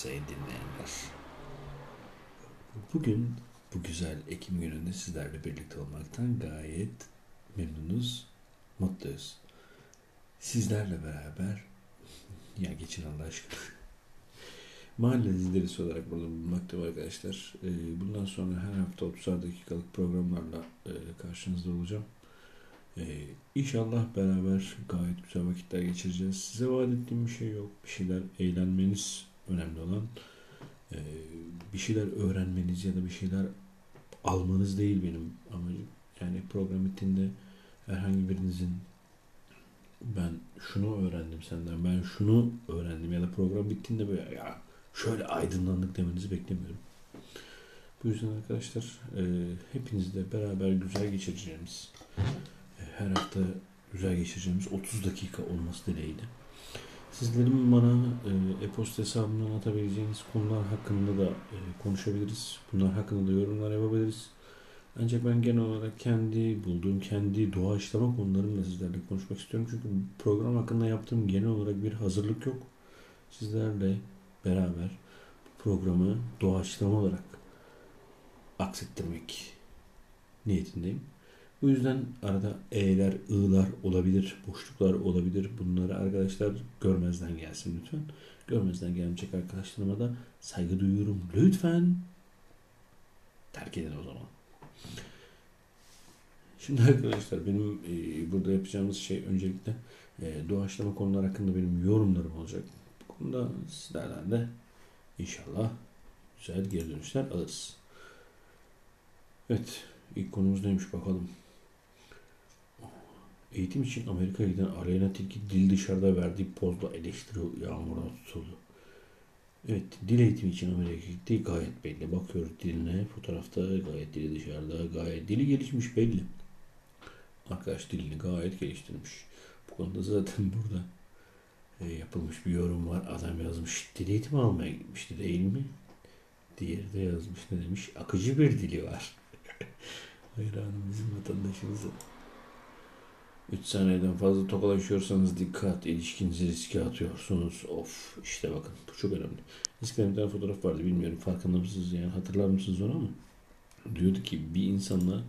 sayın dinleyenler. Bugün bu güzel Ekim gününde sizlerle birlikte olmaktan gayet memnunuz, mutluyuz. Sizlerle beraber, ya geçin Allah aşkına. Mahalle liderisi olarak burada bulunmaktayım arkadaşlar. Ee, bundan sonra her hafta 30 dakikalık programlarla e, karşınızda olacağım. Ee, inşallah beraber gayet güzel vakitler geçireceğiz. Size vaat ettiğim bir şey yok. Bir şeyler eğlenmeniz önemli olan. Ee, bir şeyler öğrenmeniz ya da bir şeyler almanız değil benim amacım. Yani program bittiğinde herhangi birinizin ben şunu öğrendim senden, ben şunu öğrendim ya da program bittiğinde böyle ya şöyle aydınlandık demenizi beklemiyorum. Bu yüzden arkadaşlar e, hepinizle beraber güzel geçireceğimiz her hafta güzel geçireceğimiz 30 dakika olması dileğiyle. Sizlerin bana e, e-posta hesabından atabileceğiniz konular hakkında da e, konuşabiliriz. Bunlar hakkında da yorumlar yapabiliriz. Ancak ben genel olarak kendi bulduğum, kendi doğaçlama konularımla sizlerle konuşmak istiyorum. Çünkü program hakkında yaptığım genel olarak bir hazırlık yok. Sizlerle beraber programı doğaçlama olarak aksettirmek niyetindeyim. Bu yüzden arada e'ler, ı'lar olabilir, boşluklar olabilir. Bunları arkadaşlar görmezden gelsin lütfen. Görmezden gelmeyecek arkadaşlarıma da saygı duyuyorum. Lütfen terk edin o zaman. Şimdi arkadaşlar benim e, burada yapacağımız şey öncelikle e, doğaçlama konular hakkında benim yorumlarım olacak. Bu konuda sizlerden de inşallah güzel geri dönüşler alırız. Evet ilk konumuz neymiş bakalım. Eğitim için Amerika'ya giden Aleyna Tilki dil dışarıda verdiği pozla eleştiri yağmuruna tutuldu. Evet, dil eğitimi için Amerika'ya gitti gayet belli. Bakıyoruz diline, fotoğrafta gayet dili dışarıda, gayet dili gelişmiş belli. Arkadaş dilini gayet geliştirmiş. Bu konuda zaten burada e, yapılmış bir yorum var. Adam yazmış, dil eğitimi almaya gitmişti değil mi? Diğeri de yazmış ne demiş? Akıcı bir dili var. Hayranım bizim vatandaşımızın. 3 saniyeden fazla tokalaşıyorsanız dikkat, ilişkinizi riske atıyorsunuz. Of işte bakın bu çok önemli. Eskiden bir tane fotoğraf vardı bilmiyorum farkında mısınız yani hatırlar mısınız onu ama diyordu ki bir insanla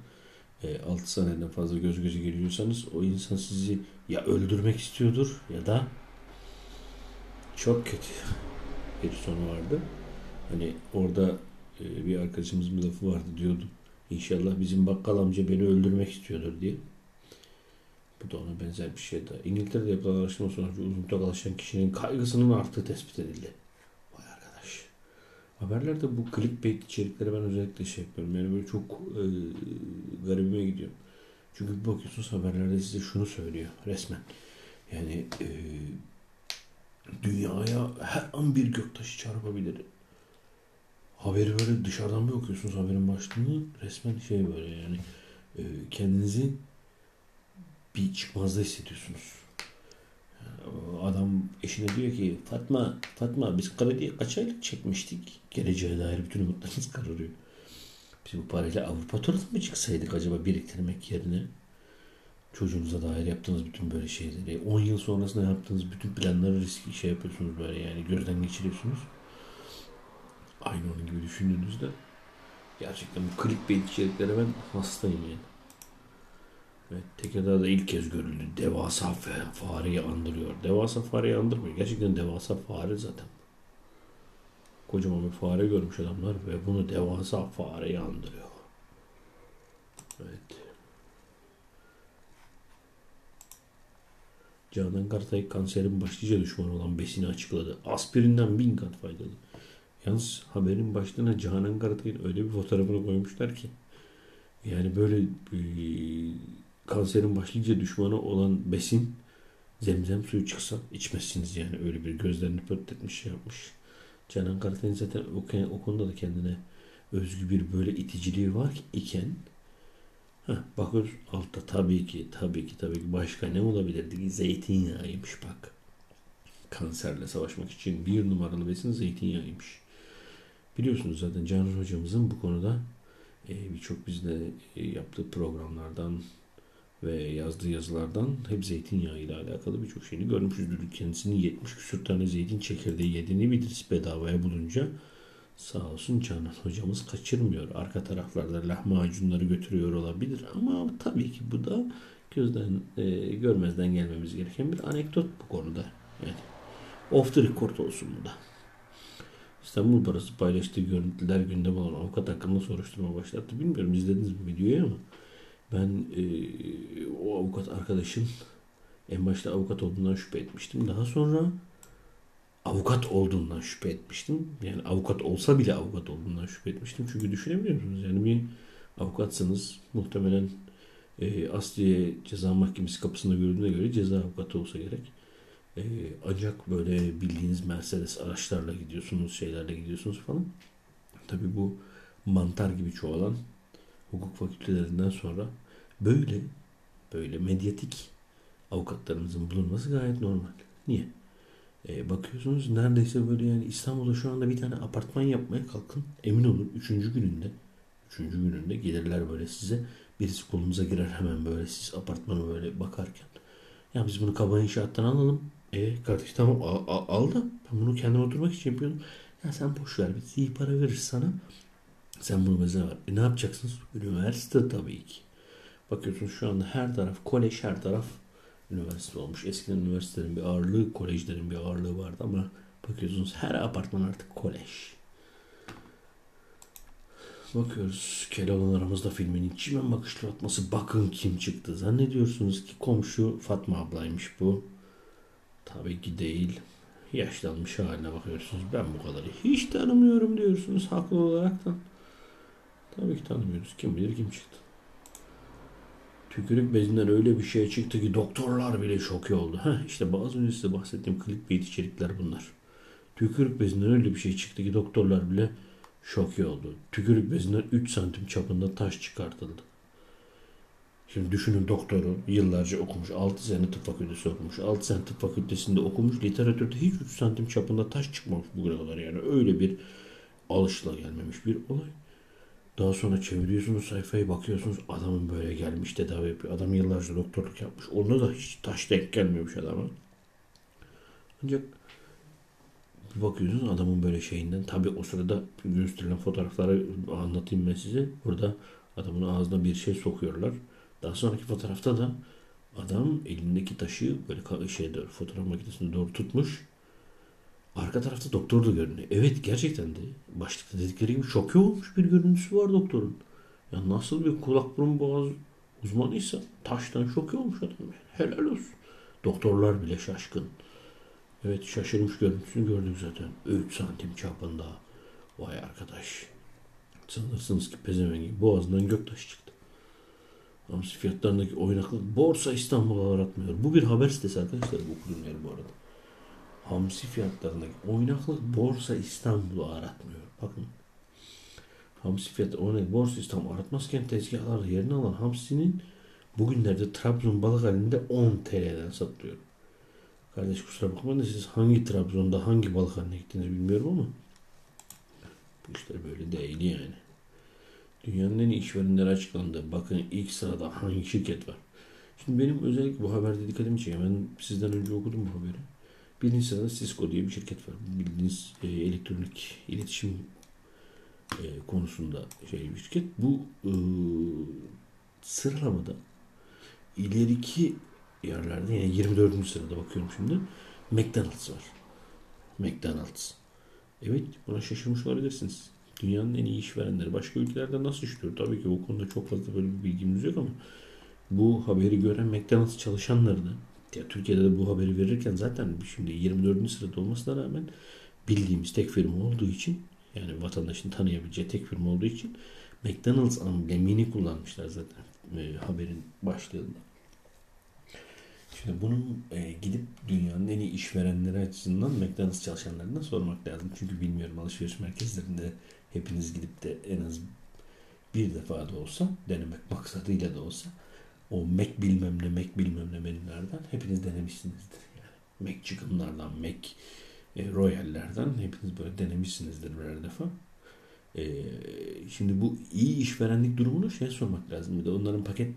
e, 6 saniyeden fazla göz göze geliyorsanız o insan sizi ya öldürmek istiyordur ya da çok kötü bir sonu vardı. Hani orada e, bir arkadaşımızın bir lafı vardı diyordu. İnşallah bizim bakkal amca beni öldürmek istiyordur diye. Bu da ona benzer bir şey daha. İngiltere'de yapılan araştırma sonucu uzun tokalaşan kişinin kaygısının arttığı tespit edildi. Vay arkadaş. Haberlerde bu clickbait içerikleri ben özellikle şey yapıyorum. Yani böyle çok e, garibime gidiyor. Çünkü bir bakıyorsunuz haberlerde size şunu söylüyor resmen. Yani e, dünyaya her an bir göktaşı çarpabilir. Haberi böyle dışarıdan bir okuyorsunuz haberin başlığını resmen şey böyle yani e, kendinizi bir çıkmazda hissediyorsunuz. Adam eşine diyor ki Fatma, Fatma biz krediye kaç aylık çekmiştik? Geleceğe dair bütün umutlarımız kararıyor. Biz bu parayla Avrupa turuna mı çıksaydık acaba biriktirmek yerine? Çocuğunuza dair yaptığınız bütün böyle şeyleri, 10 yıl sonrasında yaptığınız bütün planları riski şey yapıyorsunuz böyle yani gözden geçiriyorsunuz. Aynı onun gibi düşündüğünüzde gerçekten bu clickbait içeriklere ben hastayım yani. Evet, Tekirdağ'da ilk kez görüldü. Devasa fareyi andırıyor. Devasa fareyi andırmıyor. Gerçekten devasa fare zaten. Kocaman bir fare görmüş adamlar ve bunu devasa fareyi andırıyor. Evet. Canan Kartay kanserin başlıca düşmanı olan besini açıkladı. Aspirinden bin kat faydalı. Yalnız haberin başlığına Canan Karatay'ın öyle bir fotoğrafını koymuşlar ki yani böyle e, kanserin başlıca düşmanı olan besin zemzem suyu çıksa içmezsiniz yani öyle bir gözlerini pört etmiş şey yapmış. Canan Karatay'ın zaten o, o konuda da kendine özgü bir böyle iticiliği var iken heh, bakıyoruz altta tabii ki tabii ki tabii ki başka ne olabilirdi zeytinyağıymış bak kanserle savaşmak için bir numaralı besin zeytinyağıymış. Biliyorsunuz zaten Canan hocamızın bu konuda e, birçok bizde e, yaptığı programlardan ve yazdığı yazılardan hep zeytinyağı ile alakalı birçok şeyini görmüşüzdür. Kendisinin 70 küsür tane zeytin çekirdeği yediğini biliriz bedavaya bulunca. Sağ olsun Canan hocamız kaçırmıyor. Arka taraflarda lahmacunları götürüyor olabilir ama tabii ki bu da gözden e, görmezden gelmemiz gereken bir anekdot bu konuda. Yani off the record olsun bu da. İstanbul Parası paylaştığı görüntüler gündem olan avukat hakkında soruşturma başlattı. Bilmiyorum izlediniz mi videoyu ama ben e, o avukat arkadaşın en başta avukat olduğundan şüphe etmiştim. Daha sonra avukat olduğundan şüphe etmiştim. Yani avukat olsa bile avukat olduğundan şüphe etmiştim. Çünkü düşünebiliyor musunuz? Yani bir avukatsınız muhtemelen e, Asliye Ceza Mahkemesi kapısında gördüğüne göre ceza avukatı olsa gerek. E, ancak böyle bildiğiniz Mercedes araçlarla gidiyorsunuz, şeylerle gidiyorsunuz falan. Tabi bu mantar gibi çoğalan hukuk fakültelerinden sonra böyle böyle medyatik avukatlarımızın bulunması gayet normal. Niye? E, bakıyorsunuz neredeyse böyle yani İstanbul'da şu anda bir tane apartman yapmaya kalkın. Emin olun üçüncü gününde üçüncü gününde gelirler böyle size. Birisi kolumuza girer hemen böyle siz apartmanı böyle bakarken. Ya biz bunu kaba inşaattan alalım. E kardeş tamam al, al, al da ben bunu kendim oturmak için yapıyorum. Ya sen boş ver biz iyi para verir sana. Sen bunu mesela. E ne yapacaksınız? Üniversite tabii ki. Bakıyorsunuz şu anda her taraf kolej her taraf üniversite olmuş. Eskiden üniversitelerin bir ağırlığı, kolejlerin bir ağırlığı vardı ama bakıyorsunuz her apartman artık kolej. Bakıyoruz Keloğlan aramızda filminin çimen bakışlı atması bakın kim çıktı. Zannediyorsunuz ki komşu Fatma ablaymış bu. Tabii ki değil. Yaşlanmış haline bakıyorsunuz. Ben bu kadarı hiç tanımıyorum diyorsunuz haklı olarak da. Tabii ki tanımıyoruz. Kim bilir kim çıktı. Tükürük bezinden öyle bir şey çıktı ki doktorlar bile şok oldu. Heh, işte bazı önce size bahsettiğim clickbait içerikler bunlar. Tükürük bezinden öyle bir şey çıktı ki doktorlar bile şok oldu. Tükürük bezinden 3 santim çapında taş çıkartıldı. Şimdi düşünün doktoru yıllarca okumuş. 6 sene tıp fakültesi okumuş. 6 sene tıp fakültesinde okumuş. Literatürde hiç 3 santim çapında taş çıkmamış bugüne kadar. Yani öyle bir alışla gelmemiş bir olay. Daha sonra çeviriyorsunuz sayfayı bakıyorsunuz adamın böyle gelmiş tedavi yapıyor. Adam yıllarca doktorluk yapmış. Onda da hiç taş denk gelmemiş adama. Ancak bir bakıyorsunuz adamın böyle şeyinden. Tabi o sırada gösterilen fotoğrafları anlatayım ben size. Burada adamın ağzına bir şey sokuyorlar. Daha sonraki fotoğrafta da adam elindeki taşı böyle şeyde fotoğraf makinesinde doğru tutmuş. Arka tarafta doktor da görünüyor. Evet gerçekten de başlıkta dedikleri gibi şok olmuş bir görüntüsü var doktorun. Ya nasıl bir kulak burun boğaz uzmanıysa taştan şok olmuş adam. Helal olsun. Doktorlar bile şaşkın. Evet şaşırmış görüntüsünü gördük zaten. 3 santim çapında. Vay arkadaş. Sanırsınız ki pezevengin boğazından göktaş çıktı. Hamsi fiyatlarındaki oynaklık Borsa İstanbul'a aratmıyor. Bu bir haber sitesi arkadaşlar bu okuduğum yer bu arada hamsi fiyatlarındaki oynaklık Borsa İstanbul'u aratmıyor. Bakın. Hamsi fiyatı oynak Borsa İstanbul aratmazken tezgahlarda yerini alan hamsinin bugünlerde Trabzon balık halinde 10 TL'den satılıyor. Kardeş kusura bakmayın da siz hangi Trabzon'da hangi balık haline gittiniz bilmiyorum ama bu işler böyle değil yani. Dünyanın en iyi işverenleri açıklandı. Bakın ilk sırada hangi şirket var. Şimdi benim özellikle bu haberde dikkatimi çekiyor. Ben sizden önce okudum bu haberi. Birinci sırada Cisco diye bir şirket var. Bildiğiniz e, elektronik iletişim e, konusunda şey bir şirket. Bu e, sıralamada ileriki yerlerde yani 24. sırada bakıyorum şimdi McDonald's var. McDonald's. Evet buna şaşırmış olabilirsiniz. Dünyanın en iyi işverenleri başka ülkelerde nasıl işliyor? Tabii ki o konuda çok fazla böyle bir bilgimiz yok ama bu haberi gören McDonald's çalışanları da ya Türkiye'de de bu haberi verirken zaten şimdi 24. sırada olmasına rağmen bildiğimiz tek firma olduğu için yani vatandaşın tanıyabileceği tek firma olduğu için McDonald's amblemini kullanmışlar zaten e, haberin başlığında. Şimdi bunun e, gidip dünyanın en iyi işverenleri açısından McDonald's çalışanlarına sormak lazım. Çünkü bilmiyorum alışveriş merkezlerinde hepiniz gidip de en az bir defa da olsa denemek maksadıyla da olsa o Mac bilmem ne Mac bilmem ne menülerden hepiniz denemişsinizdir. Yani Mac Chicken'lardan, Mac e, Royal'lerden hepiniz böyle denemişsinizdir birer defa. E, şimdi bu iyi işverenlik durumunu şey sormak lazım. Bir de onların paket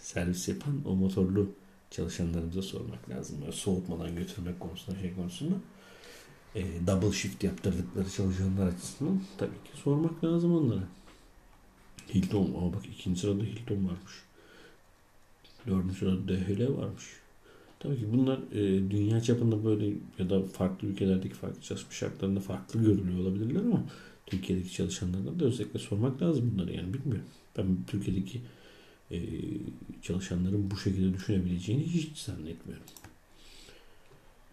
servis yapan o motorlu çalışanlarımıza sormak lazım. Böyle soğutmadan götürmek konusunda şey konusunda. E, double shift yaptırdıkları çalışanlar açısından tabii ki sormak lazım onlara. Hilton, ama bak ikinci sırada Hilton varmış. Dördüncü sırada DHL varmış. Tabii ki bunlar e, dünya çapında böyle ya da farklı ülkelerdeki farklı çalışma şartlarında farklı görülüyor olabilirler ama Türkiye'deki çalışanlardan da özellikle sormak lazım bunları yani bilmiyorum. Ben Türkiye'deki e, çalışanların bu şekilde düşünebileceğini hiç zannetmiyorum.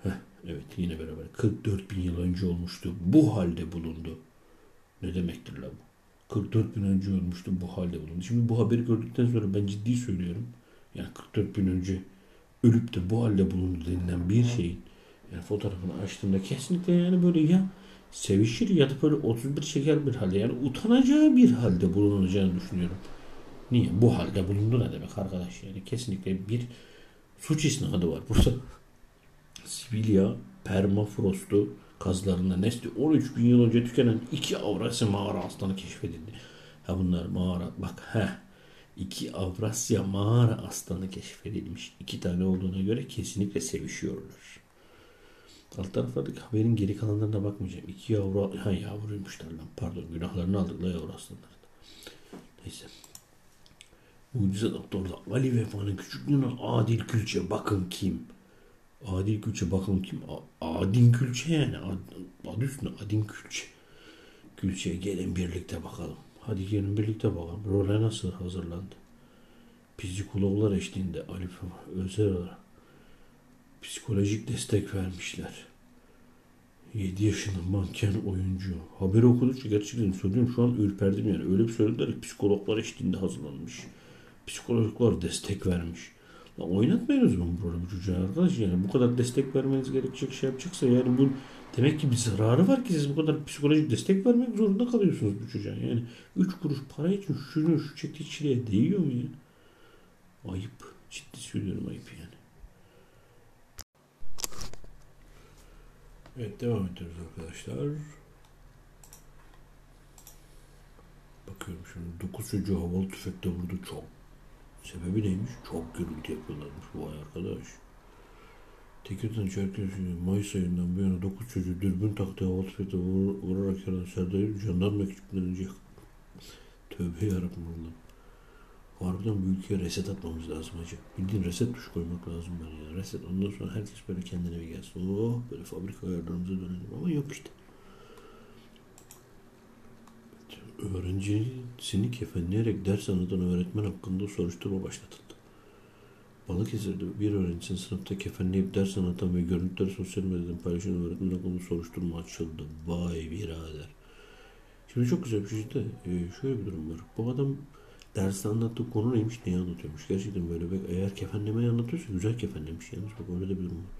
Heh, evet yine beraber 44 bin yıl önce olmuştu. Bu halde bulundu. Ne demektir la bu? 44 bin önce olmuştu bu halde bulundu. Şimdi bu haberi gördükten sonra ben ciddi söylüyorum. Yani 44 bin önce ölüp de bu halde bulundu denilen bir şeyin yani fotoğrafını açtığımda kesinlikle yani böyle ya sevişir ya da böyle 31 şeker bir halde yani utanacağı bir halde bulunacağını düşünüyorum. Niye? Bu halde bulundu ne demek arkadaş yani kesinlikle bir suç isnadı var burada. Sibirya permafrostu kazlarında nesli 13 bin yıl önce tükenen iki Avrasya mağara aslanı keşfedildi. Ha bunlar mağara bak he iki Avrasya mağara aslanı keşfedilmiş. İki tane olduğuna göre kesinlikle sevişiyorlar. Alt taraflardaki haberin geri kalanlarına bakmayacağım. İki yavru, ha yavruymuşlar lan pardon günahlarını aldıklar yavru aslanlar. Neyse. Mucize doktorda Ali Vefa'nın küçüklüğüne Adil Külçe bakın kim? Adil Külçe bakın kim? Adin Külçe yani. Ad, adı üstünde Adin Külçe. Külçe'ye gelin birlikte bakalım. Hadi gelin birlikte bakalım. Role nasıl hazırlandı? Psikologlar eşliğinde Ali özel olarak psikolojik destek vermişler. 7 yaşında manken oyuncu. Haberi okudukça gerçekten söylüyorum şu an ürperdim yani. Öyle bir söylediler ki psikologlar eşliğinde hazırlanmış. Psikologlar destek vermiş. Lan oynatmayın o zaman böyle bu çocuğa arkadaş yani bu kadar destek vermeniz gerekecek şey yapacaksa yani bu demek ki bir zararı var ki siz bu kadar psikolojik destek vermek zorunda kalıyorsunuz bu çocuğa. Yani 3 kuruş para için şunu şu çektiği çileye değiyor mu ya? Ayıp. Ciddi söylüyorum ayıp yani. Evet devam ediyoruz arkadaşlar. Bakıyorum şimdi 9 çocuğu havalı tüfekle vurdu çok. Sebebi neymiş? Çok gürültü yapıyorlarmış bu ay arkadaş. Tekirdağ Çerkezköy'ü Mayıs ayından bu yana 9 çocuğu dürbün taktı havalı tüfekle vur, vurarak yaran Serdar'ı jandarma ekiplerince Tövbe yarabbim Allah'ım. Harbiden bu ülkeye reset atmamız lazım hacı. Bildiğin reset tuşu koymak lazım ben ya. Reset ondan sonra herkes böyle kendine bir gelsin. Oh böyle fabrika ayarlarımıza dönelim ama yok işte. Öğrencisini kefenleyerek ders anlatan öğretmen hakkında soruşturma başlatıldı. Balıkesir'de bir öğrencisinin sınıfta kefenleyip ders anlatan ve görüntüleri sosyal medyadan paylaşan öğretmen hakkında soruşturma açıldı. Vay birader. Şimdi çok güzel bir şey de e, şöyle bir durum var. Bu adam derste anlattığı konu neymiş, neyi anlatıyormuş. Gerçekten böyle bak eğer kefenlemeyi anlatıyorsa güzel kefenlemiş yalnız bak öyle de bir durum var.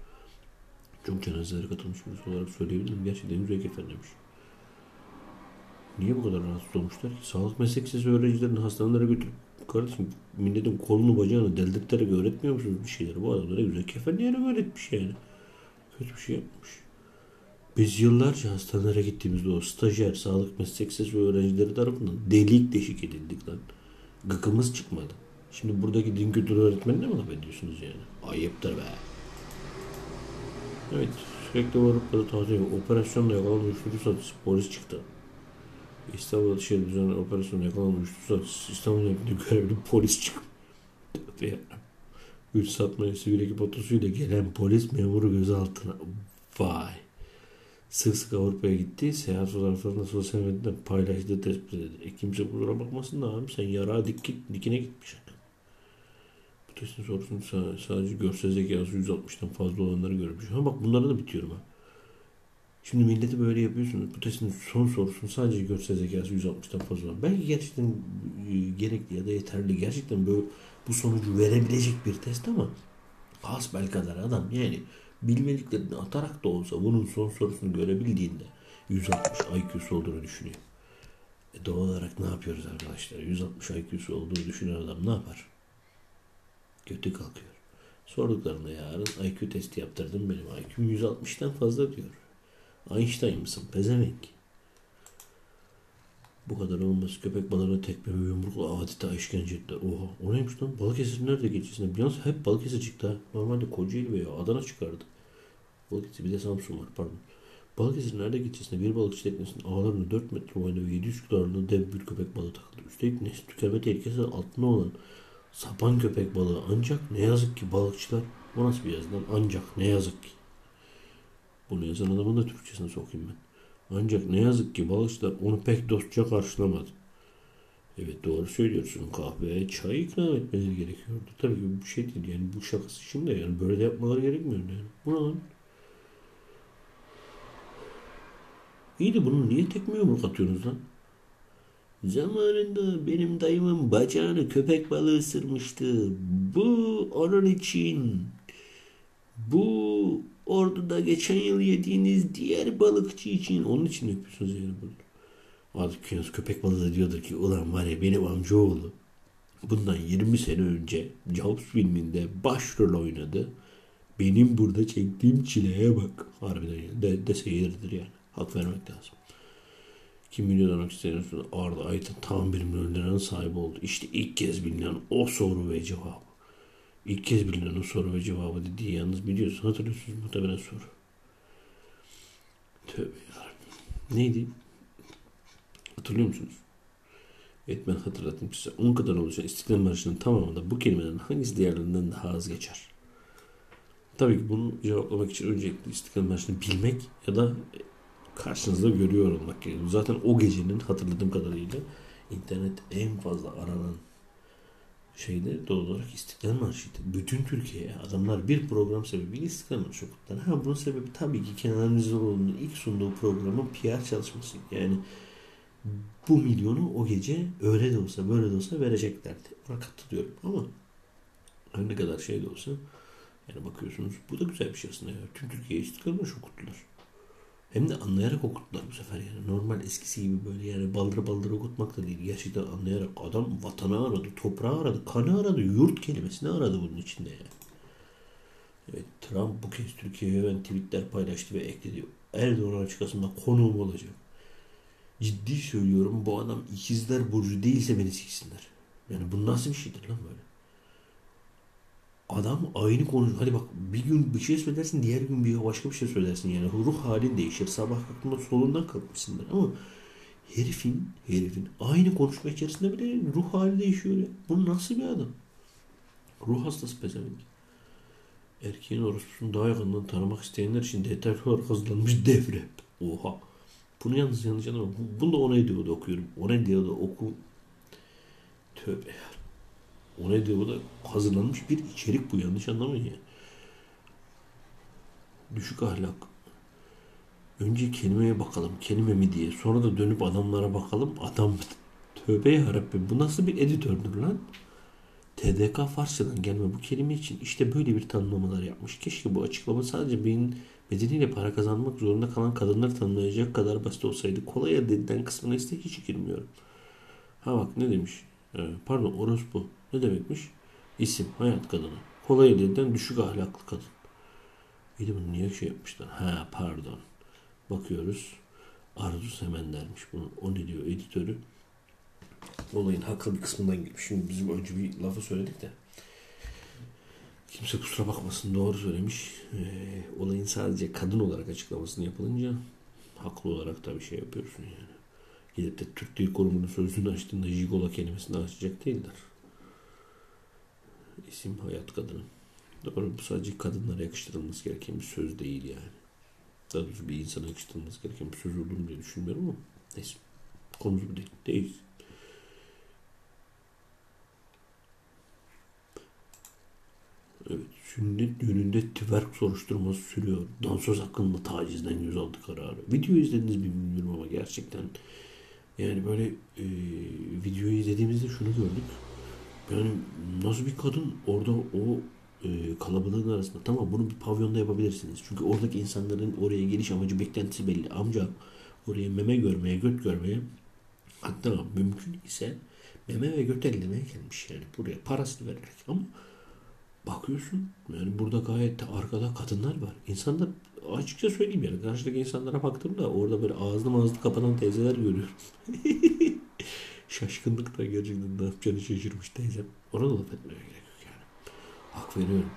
Çok cenazelere katılmış birisi olarak söyleyebilirim. Gerçekten güzel kefenlemiş. Niye bu kadar rahatsız olmuşlar ki? Sağlık meslek öğrencilerini hastanelere götürüp kardeşim milletin kolunu bacağını deldirterek öğretmiyor musunuz bir şeyleri? Bu adamlara güzel kefenleyerek öğretmiş yani. Kötü bir şey yapmış. Biz yıllarca hastanelere gittiğimizde o stajyer, sağlık meslek lisesi öğrencileri tarafından delik deşik edildik lan. Gıkımız çıkmadı. Şimdi buradaki din kültürü öğretmenine mi laf ediyorsunuz yani? Ayıptır be. Evet, sürekli varıp da taze operasyonla yakalanmış uyuşturucu satıcısı polis çıktı. İstanbul Şehir Düzenli Operasyonu yakalanmış satıcısı İstanbul Emniyeti görevli polis çıktı. Güç satmaya sivil ekip otosuyla gelen polis memuru gözaltına. Vay. Sık sık Avrupa'ya gitti. Seyahat fotoğraflarını sosyal medyada paylaştığı tespit edildi. E kimse kusura bakmasın da abi sen yarağa dik, dikine gitmiş. Bu testin sorusunu sadece görsel zekası 160'tan fazla olanları görmüş. Ha bak bunlara da bitiyorum ha. Şimdi milleti böyle yapıyorsunuz. Bu testin son sorusunu sadece görsel zekası 160'tan fazla olan. Belki gerçekten e, gerekli ya da yeterli. Gerçekten böyle bu sonucu verebilecek bir test ama hasbel kadar adam yani bilmediklerini atarak da olsa bunun son sorusunu görebildiğinde 160 IQ'su olduğunu düşünüyor. E doğal olarak ne yapıyoruz arkadaşlar? 160 IQ'su olduğunu düşünen adam ne yapar? Kötü kalkıyor. Sorduklarında yarın IQ testi yaptırdım benim IQ'm 160'tan fazla diyor. Einstein mısın? Pezevenk. Bu kadar olmaz. Köpek balığına tekme ve yumrukla adeta işkence ettiler. Oha o neymiş lan? Balıkesir nerede geçesinde? Biraz hep Balıkesir çıktı. Normalde Kocaeli veya Adana çıkardı. Balıkesir bir de Samsun var pardon. Balıkesir nerede geçesinde bir balıkçı teknesinin ağlarında 4 metre boyunda ve 700 kilo ağırlığında dev bir köpek balığı takıldı. Üstelik nesli tükenme tehlikesi altında olan sapan köpek balığı ancak ne yazık ki balıkçılar o nasıl bir yazıdan ancak ne yazık ki bunu yazan adamın da Türkçesine sokayım ben. Ancak ne yazık ki balıkçılar onu pek dostça karşılamadı. Evet doğru söylüyorsun. Kahve, çay ikram etmeleri gerekiyordu. Tabii ki bu şey değil. Yani bu şakası için de yani böyle de yapmaları gerekmiyor yani. Bu lan? İyi de bunu niye tekme yumruk atıyorsunuz lan? Zamanında benim dayımın bacağını köpek balığı ısırmıştı. Bu onun için. Bu orduda geçen yıl yediğiniz diğer balıkçı için. Onun için yapıyorsunuz yani bunu. Artık köpek balığı da diyordur ki ulan var ya benim amcaoğlu bundan 20 sene önce Jaws filminde başrol oynadı. Benim burada çektiğim çileye bak. Harbiden yani. De, dese yeridir yani. Hak vermek lazım. Kim milyon olmak isteyen Arda Aytın tam bir milyonların sahibi oldu. İşte ilk kez bilinen o soru ve cevabı. İlk kez bilinen o soru ve cevabı dediği yalnız biliyorsun. Hatırlıyorsunuz muhtemelen soru. Tövbe yarabbim. Neydi? Hatırlıyor musunuz? Evet ben hatırlatayım size. 10 kadar oluşan İstiklal Marşı'nın tamamında bu kelimelerin hangisi diğerlerinden daha az geçer? Tabii ki bunu cevaplamak için öncelikle İstiklal Marşı'nı bilmek ya da karşınızda görüyor olmak gerekiyor. Zaten o gecenin hatırladığım kadarıyla internet en fazla aranan şeyde doğal olarak İstiklal Marşı'ydı. Bütün Türkiye'ye adamlar bir program sebebiyle İstiklal Marşı okuttular. Ha bunun sebebi tabii ki Kenan İmirzalıoğlu'nun ilk sunduğu programın PR çalışması. Yani bu milyonu o gece öyle de olsa böyle de olsa vereceklerdi. Ona katılıyorum ama her ne kadar şey de olsa yani bakıyorsunuz bu da güzel bir şey aslında. Ya. Tüm Türkiye'ye İstiklal Marşı okuttular. Hem de anlayarak okuttular bu sefer yani. Normal eskisi gibi böyle yani baldır baldır okutmak da değil. Gerçekten anlayarak adam vatanı aradı, toprağı aradı, kanı aradı, yurt kelimesini aradı bunun içinde yani. Evet, Trump bu kez Türkiye'ye ben tweetler paylaştı ve ekledi. Erdoğan açıklasında konuğum olacak. Ciddi söylüyorum bu adam ikizler burcu değilse beni siksinler. Yani bu nasıl bir şeydir lan böyle? Adam aynı konu. Hadi bak bir gün bir şey söylersin diğer gün bir başka bir şey söylersin yani. Ruh halin değişir. Sabah kalktığında solundan kalkmışsındır ama herifin herifin aynı konuşma içerisinde bile ruh hali değişiyor ya. Bu nasıl bir adam? Ruh hastası pezevenk. Erkeğin orospusunu daha yakından tanımak isteyenler için detaylı olarak hazırlanmış devre. Oha. Bunu yalnız yanlış anlama. Bunu da ona ediyordu okuyorum. Ona ediyordu oku. Tövbe ya. O ne diyor? Bu da hazırlanmış bir içerik bu. Yanlış anlamayın ya. Düşük ahlak. Önce kelimeye bakalım. Kelime mi diye. Sonra da dönüp adamlara bakalım. Adam tövbe yarabbim. Bu nasıl bir editördür lan? TDK Farsçadan gelme bu kelime için işte böyle bir tanımlamalar yapmış. Keşke bu açıklama sadece beyin bedeniyle para kazanmak zorunda kalan kadınları tanımlayacak kadar basit olsaydı. Kolay elde edilen kısmına ise hiç girmiyorum. Ha bak ne demiş. Ee, pardon orospu. Ne demekmiş? İsim, hayat kadını. Kolay elde düşük ahlaklı kadın. Bir bunu niye şey yapmışlar? Ha pardon. Bakıyoruz. Arzu Semen dermiş bunu. O ne diyor editörü? Olayın haklı bir kısmından girmiş. Şimdi bizim önce bir lafı söyledik de. Kimse kusura bakmasın doğru söylemiş. Ee, olayın sadece kadın olarak açıklamasını yapılınca haklı olarak da bir şey yapıyorsun yani. Gidip de Türk Dil Kurumu'nun sözünü açtığında jigola kelimesini açacak değiller. İsim hayat kadını. Doğru bu sadece kadınlara yakıştırılması gereken bir söz değil yani. Daha doğrusu bir insana yakıştırılması gereken bir söz olduğunu diye düşünmüyorum ama neyse. Konumuz bu değil. Değil. Evet, sünnet düğününde tüberk soruşturması sürüyor. Dansöz hakkında tacizden yüz aldı kararı. Video izlediniz mi bilmiyorum ama gerçekten yani böyle e, videoyu izlediğimizde şunu gördük. Yani nasıl bir kadın orada o e, kalabalığın arasında tamam bunu bir pavyonda yapabilirsiniz. Çünkü oradaki insanların oraya geliş amacı beklentisi belli. Amca oraya meme görmeye, göt görmeye hatta mümkün ise meme ve göt ellemeye gelmiş yani buraya parasını vererek ama bakıyorsun yani burada gayet de arkada kadınlar var. İnsanlar açıkça söyleyeyim yani karşıdaki insanlara baktığımda orada böyle ağzını ağzını kapatan teyzeler görüyorum. Şaşkınlıkla gerçekten ne yapacağını şaşırmış teyzem. Ona da laf etmeye gerek yok yani. Hak veriyorum.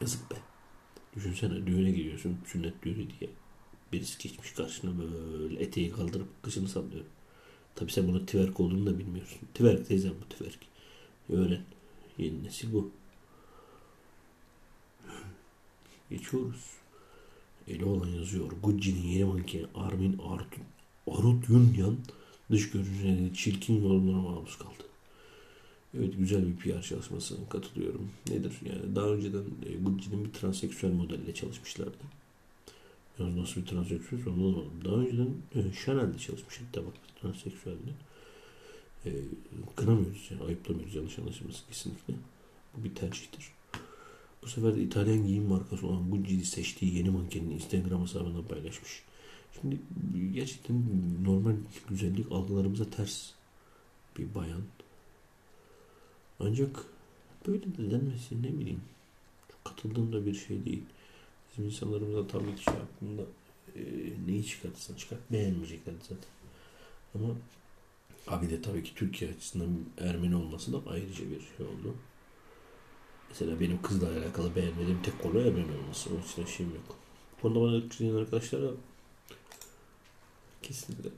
Yazık be. Düşünsene düğüne gidiyorsun sünnet düğünü diye. Birisi geçmiş karşına böyle eteği kaldırıp kışını sallıyor. Tabi sen bunun twerk olduğunu da bilmiyorsun. Twerk teyzem bu twerk. Öğren. Yeni nesil bu. Geçiyoruz. Eli olan yazıyor. Gucci'nin yeni mankeni Armin Artun Arut Yunyan dış görünüşüne çirkin yorumlara maruz kaldı. Evet güzel bir PR çalışmasına katılıyorum. Nedir? Yani daha önceden e, Gucci'nin bir transseksüel modelle çalışmışlardı. Yalnız nasıl bir transseksüel onu anlamadım. Daha önceden e, Chanel'de çalışmıştı tabak transseksüelde. E, kınamıyoruz yani ayıplamıyoruz yanlış anlaşılması kesinlikle. Bu bir tercihtir. Bu sefer de İtalyan giyim markası olan Gucci'yi seçtiği yeni mankenini Instagram hesabından paylaşmış. Şimdi gerçekten normal güzellik algılarımıza ters bir bayan. Ancak böyle de denmesi ne bileyim. Çok katıldığım da bir şey değil. Bizim insanlarımız da tabii ki şey hakkında e, neyi çıkartırsan çıkart beğenmeyecekler zaten. Ama abi de tabii ki Türkiye açısından Ermeni olması da ayrıca bir şey oldu. Mesela benim kızla alakalı beğenmediğim tek konu Ermeni olması. Onun için şeyim yok. Bu konuda bana ırkçı arkadaşlara kesinlikle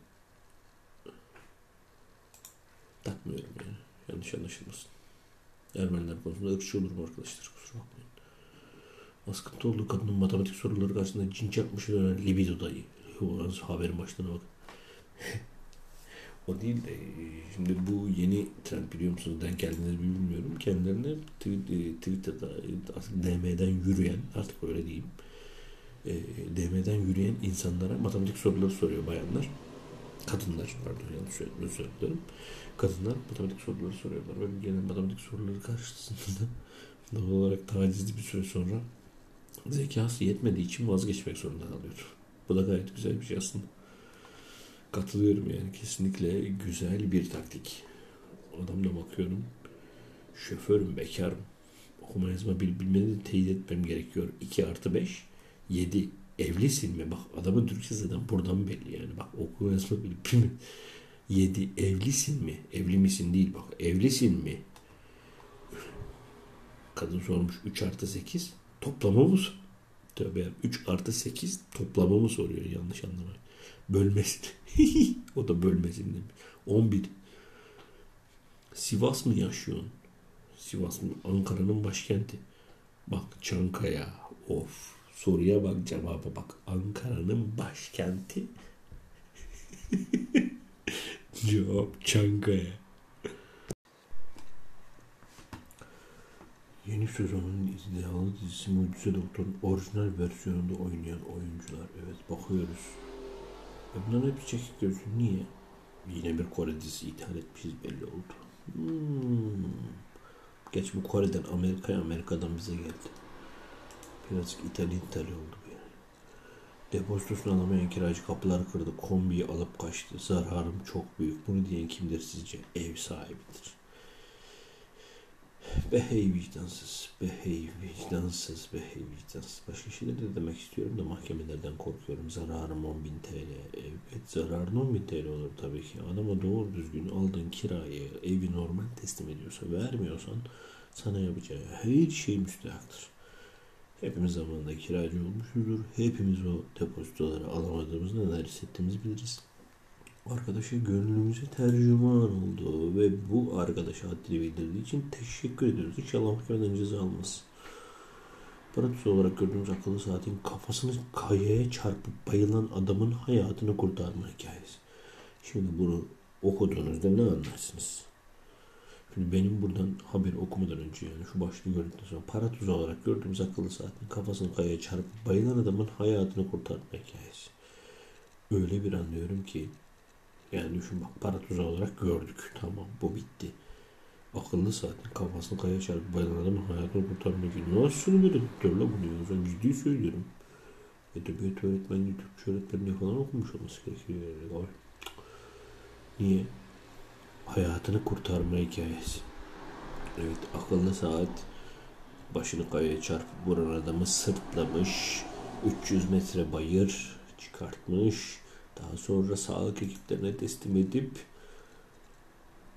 takmıyorum yani. Yanlış anlaşılmasın. Ermeniler konusunda ırkçı olurum arkadaşlar. Kusura bakmayın. Askıntı olduğu kadının matematik soruları karşısında cin çarpmış öğren libido dayı. Haberin başlığına bak. o değil de şimdi bu yeni trend biliyor musunuz? Denk geldiniz bilmiyorum. Kendilerine e, Twitter'da artık DM'den yürüyen artık öyle diyeyim. E, DM'den yürüyen insanlara matematik soruları soruyor bayanlar. Kadınlar pardon yanlış söylüyorum. Kadınlar matematik soruları soruyorlar. Ve gelen matematik soruları karşısında doğal olarak tacizli bir süre sonra zekası yetmediği için vazgeçmek zorunda kalıyor. Bu da gayet güzel bir şey aslında. Katılıyorum yani kesinlikle güzel bir taktik. Adamla bakıyorum. Şoförüm, bekarım. Okuma yazma bil, bilmeni de teyit etmem gerekiyor. 2 artı 5, 7. Evlisin mi? Bak adamın Türkçe zaten buradan belli yani. Bak okuma yazma bil, bilmem. 7. Evlisin mi? Evli misin değil bak. Evlisin mi? Kadın sormuş 3 artı 8. Toplamı mı? Tövbe 3 artı 8 toplamı mı soruyor yanlış anlamayın. Bölmesin. o da bölmesin demiş. 11. Sivas mı yaşıyorsun? Sivas mı? Ankara'nın başkenti. Bak Çankaya. Of. Soruya bak cevaba bak. Ankara'nın başkenti. Cevap Çankaya. Yeni sezonun iddialı dizisi Mucize Doktor'un orijinal versiyonunda oynayan oyuncular. Evet bakıyoruz. E bunların hepsi çekik gözü. Niye? Yine bir Kore dizisi ithal etmişiz belli oldu. Hmm. Geç bu Kore'den Amerika'ya, Amerika'dan bize geldi. Birazcık İtalya İtalya oldu bu yani. Depozitosunu alamayan kiracı kapıları kırdı. Kombiyi alıp kaçtı. Zararım çok büyük. Bunu diyen kimdir sizce? Ev sahibidir. Behey vicdansız, behey vicdansız, behey vicdansız. Başka şeyler de demek istiyorum da mahkemelerden korkuyorum. Zararım 10 bin TL. Evet zararın 10 bin TL olur tabii ki. Adama doğru düzgün aldığın kirayı evi normal teslim ediyorsa, vermiyorsan sana yapacağı her şey müstehaktır. Hepimiz zamanında kiracı olmuşuzdur. Hepimiz o depozitoları alamadığımızda neler hissettiğimizi biliriz arkadaşa gönlümüze tercüman oldu ve bu arkadaşa haddini bildirdiği için teşekkür ediyoruz. İnşallah mahkemeden ceza almaz. Paratus olarak gördüğümüz akıllı saatin kafasını kayaya çarpıp bayılan adamın hayatını kurtarma hikayesi. Şimdi bunu okuduğunuzda ne anlarsınız? Şimdi benim buradan haber okumadan önce yani şu başlığı gördükten sonra para tuzağı olarak gördüğümüz akıllı saatin kafasını kayaya çarpıp bayılan adamın hayatını kurtarma hikayesi. Öyle bir anlıyorum ki yani düşün bak para tuzağı olarak gördük. Tamam bu bitti. Akıllı saatin kafasını kaya çarpıp bayılan adamın hayatını kurtarmak için nasıl böyle tutuyor la bunu ya? Ben ciddi söylüyorum. Edebiyat öğretmenliği, Türkçe öğretmenliği falan okumuş olması gerekiyor. Yani. Niye? Hayatını kurtarma hikayesi. Evet akıllı saat başını kayaya çarpıp vuran adamı sırtlamış. 300 metre bayır çıkartmış. Daha sonra sağlık ekiplerine teslim edip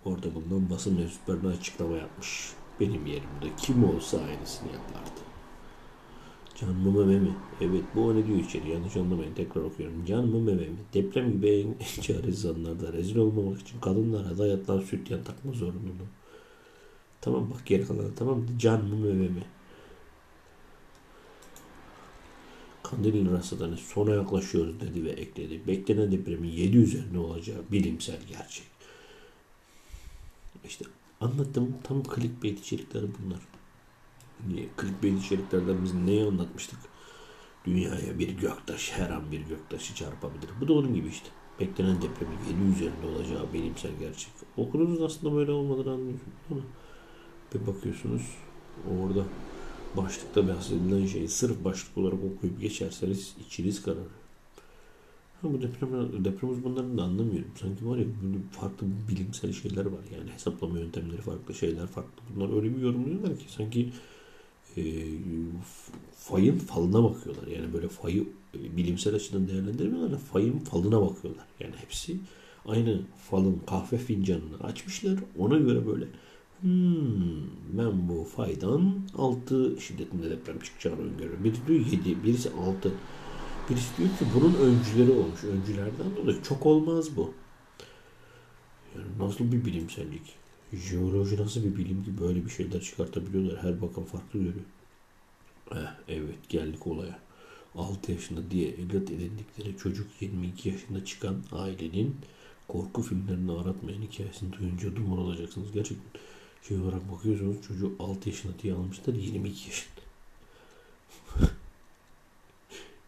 orada bulunan basın mensuplarına açıklama yapmış. Benim yerimde kim olsa aynısını yapardı. Can mı meme mi? Evet bu o ne diyor içeri yanlış anlamayın tekrar okuyorum. Can mı meme mi? Deprem gibi en çaresiz anlarda rezil olmamak için kadınlara dayatlar süt yan takma zorunluluğu. Tamam bak geri kalan tamam can mı meme mi? Kandilli rastladığını sona yaklaşıyoruz dedi ve ekledi. Beklenen depremin 7 üzerinde olacağı bilimsel gerçek. İşte anlattığım tam clickbait içerikleri bunlar. Niye? Clickbait içeriklerden biz neyi anlatmıştık? Dünyaya bir göktaş, her an bir göktaşı çarpabilir. Bu da onun gibi işte. Beklenen depremin 7 üzerinde olacağı bilimsel gerçek. Okudunuz aslında böyle olmadığını anlıyorsunuz ama bir bakıyorsunuz orada başlıkta bahsedilen şeyi sırf başlık olarak okuyup geçerseniz içiniz kararır. Ha, bu deprem, deprem uzmanlarını da anlamıyorum. Sanki var ya farklı bilimsel şeyler var. Yani hesaplama yöntemleri farklı şeyler farklı. Bunlar öyle bir yorumluyorlar ki sanki e, fayın falına bakıyorlar. Yani böyle fayı e, bilimsel açıdan değerlendirmiyorlar da fayın falına bakıyorlar. Yani hepsi aynı falın kahve fincanını açmışlar. Ona göre böyle Hmm, ben bu faydan 6 şiddetinde deprem çıkacağını öngörüyorum. Biri diyor 7, birisi 6. Birisi diyor ki bunun öncüleri olmuş. Öncülerden dolayı çok olmaz bu. Yani nasıl bir bilimsellik? Jeoloji nasıl bir bilim ki böyle bir şeyler çıkartabiliyorlar. Her bakan farklı görüyor. Eh, evet geldik olaya. 6 yaşında diye evlat edindikleri çocuk 22 yaşında çıkan ailenin korku filmlerini aratmayan hikayesini duyunca dumur olacaksınız. Gerçekten şey olarak bakıyorsunuz çocuğu 6 yaşında diye almışlar 22 yaşında.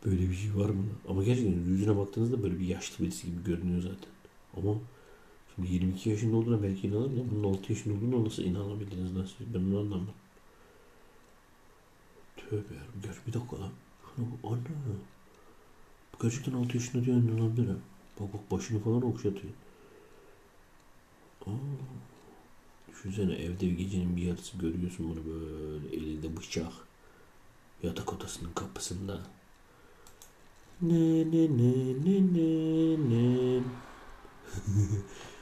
böyle bir şey var mı? Ama gerçekten yüzüne baktığınızda böyle bir yaşlı birisi gibi görünüyor zaten. Ama şimdi 22 yaşında olduğuna belki inanır da bunun 6 yaşında olduğuna nasıl inanabildiniz nasıl? Ben onu anlamadım. Tövbe ya. Gör bir dakika lan. Ana. Bu gerçekten 6 yaşında diyor inanabilir ha. Bak bak başını falan okşatıyor. Aa. Düşünsene evde gecenin bir yarısı görüyorsun bunu böyle elinde bıçak. Yatak odasının kapısında. Ne ne ne ne ne ne.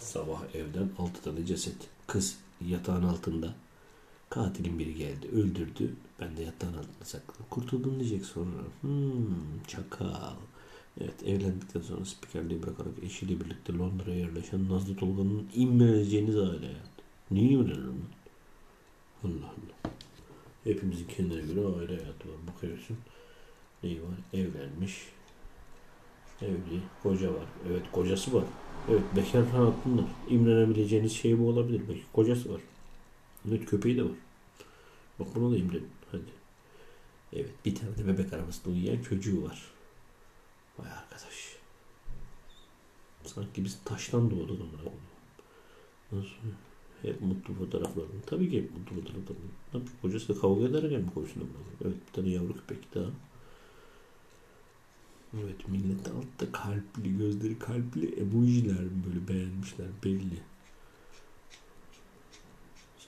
Sabah evden altı tane ceset. Kız yatağın altında. Katilin biri geldi öldürdü. Ben de yatağın altında sakladım. Kurtuldum diyecek sonra. Hmm, çakal. Evet evlendikten sonra spikerliği bırakarak eşiyle birlikte Londra'ya yerleşen Nazlı Tolga'nın imreneceğiniz aile hayatı. Niye imreniyorum Allah Allah. Hepimizin kendine göre aile hayatı var. Bakıyorsun. Neyi var? Evlenmiş. Evli. Koca var. Evet kocası var. Evet bekar falan bunlar. İmrenebileceğiniz şey bu olabilir. Belki kocası var. Evet köpeği de var. Bak buna da imrenin. Hadi. Evet bir tane de bebek arabasında uyuyan çocuğu var. Vay arkadaş. Sanki biz taştan doğduk ama. Nasıl? Hep mutlu fotoğraflarını. Tabii ki hep mutlu fotoğraflarını. Tabii kocası da kavga ederken mi koysun Evet bir tane yavru köpek daha. Evet millet altta kalpli gözleri kalpli emojiler böyle beğenmişler belli.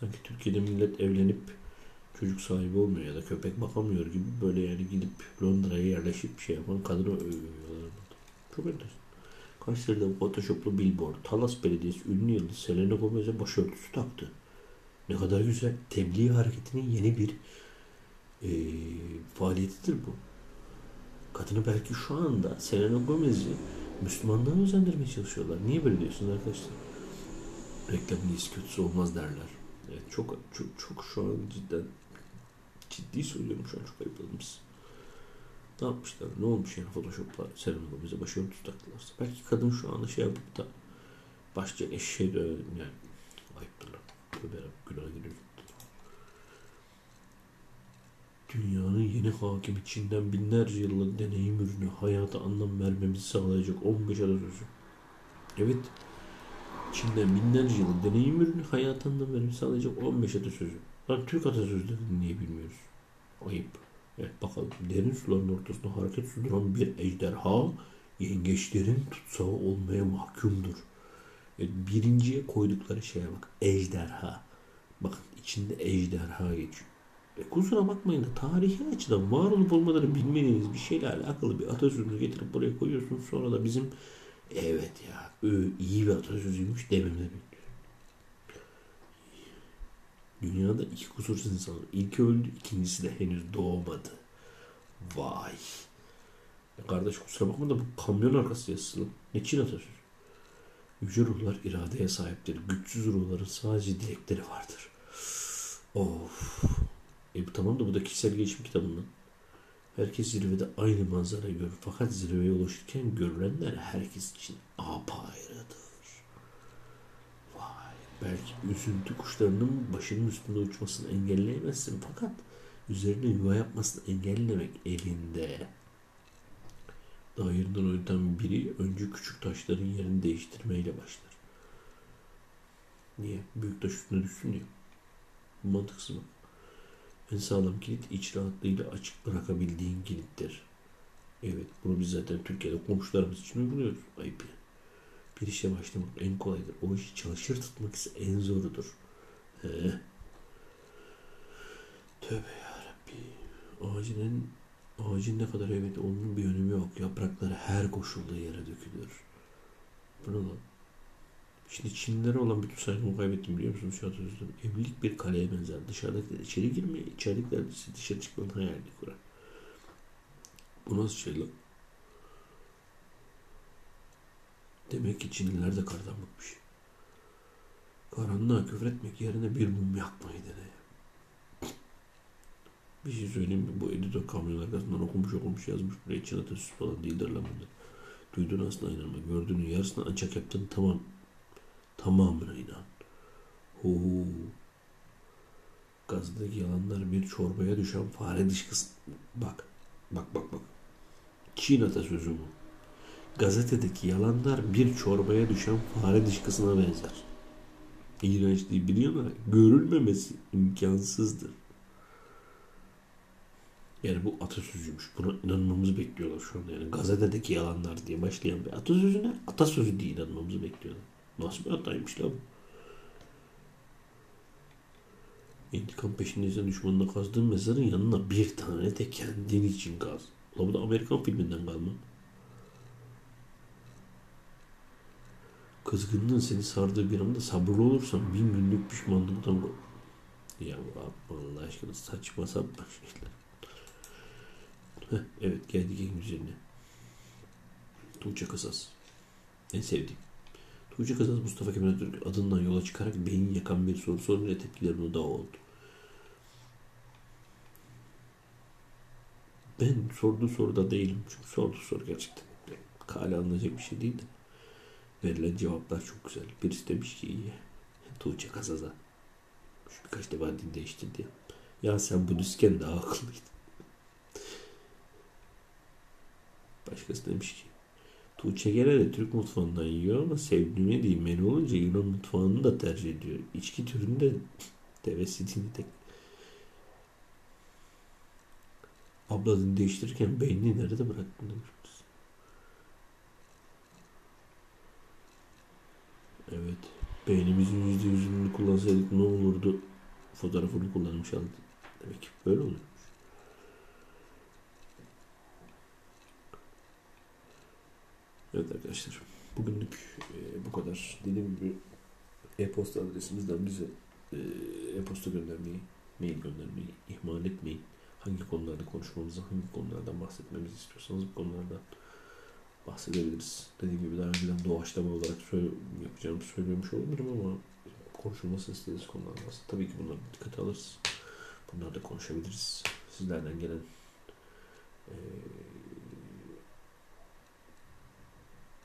Sanki Türkiye'de millet evlenip çocuk sahibi olmuyor ya da köpek bakamıyor gibi böyle yani gidip Londra'ya yerleşip şey yapan kadını övüyorlar. Çok enteresan. Kayseri'de Photoshop'lu billboard. Talas Belediyesi ünlü yıldız Selena Gomez'e başörtüsü taktı. Ne kadar güzel. Tebliğ hareketinin yeni bir e, faaliyetidir bu. Kadını belki şu anda Selena Gomez'i Müslümanlığa özendirmeye çalışıyorlar. Niye böyle diyorsunuz arkadaşlar? Reklamın iyisi kötüsü olmaz derler. Evet, çok çok çok şu an cidden ciddi söylüyorum şu an çok ayıpladınız. Ne yapmışlar? Ne olmuş yani Photoshop'la Selena Gomez'e başörtüsü taktılarsa. Belki kadın şu anda şey yapıp da başça eşeğe dönelim yani. Ayıptır lan. Tövbe günah giriyor. Dünyanın yeni hakim içinden binlerce yıllık deneyim ürünü hayata anlam vermemizi sağlayacak 15 atasözü. Evet. Çin'den binlerce yıllık deneyim ürünü hayata anlam vermemizi sağlayacak 15 atasözü. Lan Türk atasözlerini niye bilmiyoruz? Ayıp. Evet bakalım derin suların ortasında hareket sürdüren bir ejderha yengeçlerin tutsağı olmaya mahkumdur. Evet, birinciye koydukları şeye bak. Ejderha. Bakın içinde ejderha geçiyor. E, kusura bakmayın da tarihi açıdan var olup olmadığını bilmediğiniz bir şeyle alakalı bir atasözünü getirip buraya koyuyorsunuz. Sonra da bizim evet ya iyi bir atasözüymüş dememle bekliyor. Dünyada iki kusursuz insan. var. İlki öldü, ikincisi de henüz doğmadı. Vay. Ya kardeş kusura bakma da bu kamyon arkası yazısı lan. Ne Çin atasözü? Yüce ruhlar iradeye sahiptir. Güçsüz ruhların sadece dilekleri vardır. Of. E bu tamam da bu da kişisel gelişim kitabından. Herkes zirvede aynı manzara görür. Fakat zirveye ulaşırken görülenler herkes için apayrıdır. Vay. Belki üzüntü kuşlarının başının üstünde uçmasını engelleyemezsin. Fakat üzerine yuva yapmasını engellemek elinde. Daha yerinden biri önce küçük taşların yerini değiştirmeyle başlar. Niye? Büyük taş üstüne düşsün diye. Mantıksız mı? En sağlam kilit iç rahatlığıyla açık bırakabildiğin kilittir. Evet, bunu biz zaten Türkiye'de komşularımız için uyguluyoruz. Ayıp yani. Bir işe başlamak en kolaydır. O işi çalışır tutmak ise en zorudur. He. Tövbe yarabbi. Ağacın en ağacın ne kadar evet onun bir önemi yok. Yaprakları her koşulda yere dökülür. Bu ne? Şimdi Çinlilere olan bütün saygımı kaybettim biliyor musunuz atasözden? Evlilik bir kaleye benzer. Dışarıdakiler içeri girmeye, içeridekiler ise dışarı çıkmanın hayalini kurar. Bu nasıl şey lan? Demek ki Çinliler de kardan bıkmış. Karanlığa küfür etmek yerine bir mum yakmayı dene. Bir şey söyleyeyim mi? Bu editör kamyon arkasından okumuş okumuş yazmış. Buraya Çin atasözü falan değildir lan bunlar. Duyduğun aslında inanma. Gördüğünün yarısını ancak yaptığın tamam Tamamına inan. Huu. Gazdaki yalanlar bir çorbaya düşen fare dışkısı. Bak, bak, bak, bak. Çin atasözü bu. Gazetedeki yalanlar bir çorbaya düşen fare dışkısına benzer. İğrenç değil biliyor musun? Görülmemesi imkansızdır. Yani bu atasözüymüş. Buna inanmamızı bekliyorlar şu anda. Yani gazetedeki yalanlar diye başlayan bir atasözüne atasözü diye inanmamızı bekliyorlar. Nasıl bir hataymış la bu? İntikam peşindeysen düşmanına kazdığın mezarın yanına bir tane de kendin için kaz. La bu da Amerikan filminden kalma. Kızgınlığın seni sardığı bir anda sabırlı olursan bin günlük pişmanlıktan kork. Ya Allah aşkına saçma sapan şeyler. Heh, evet geldik en güzeline. Tuğçe Kısas. En sevdiğim. Tuğçe Kazaz Mustafa Kemal Atatürk adından yola çıkarak beyin yakan bir soru sorunca tepkilerin odağı oldu. Ben sorduğu soruda değilim. Çünkü sorduğu soru gerçekten kale alınacak bir şey değil de. Verilen cevaplar çok güzel. Birisi demiş ki iyi. Tuğçe Kazaz'a. Şu birkaç defa din değiştirdi. Ya sen Budistken daha akıllıydın. Başkası demiş ki Tuğçe genelde Türk mutfağından yiyor ama sevdiğime değil menü olunca Yunan mutfağını da tercih ediyor. İçki türünde deve sidini tek. Abla din değiştirirken beynini nerede bıraktın demiş. Evet. Beynimizin yüzde yüzünü kullansaydık ne olurdu? Fotoğrafını kullanmış aldı. Demek ki böyle oluyor. Evet arkadaşlar. Bugünlük e, bu kadar. Dediğim gibi e-posta adresimizden bize e, e-posta göndermeyi, mail göndermeyi ihmal etmeyin. Hangi konularda konuşmamızı, hangi konulardan bahsetmemizi istiyorsanız bu konulardan bahsedebiliriz. Dediğim gibi daha önceden doğaçlama olarak söyle, yapacağımı söylemiş olabilirim ama konuşulması istediğiniz konular varsa tabii ki bunları dikkate alırız. Bunları konuşabiliriz. Sizlerden gelen e,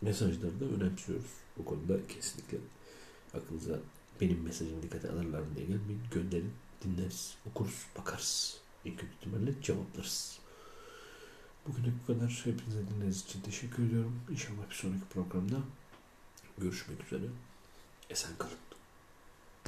mesajları da önemsiyoruz. Bu konuda kesinlikle aklınıza benim mesajım dikkate alırlar mı diye gelmeyin. Gönderin, dinleriz, okuruz, bakarız. En kötü ihtimalle cevaplarız. Bugünlük bu kadar. Hepinize dinlediğiniz için teşekkür ediyorum. İnşallah bir sonraki programda görüşmek üzere. Esen kalın.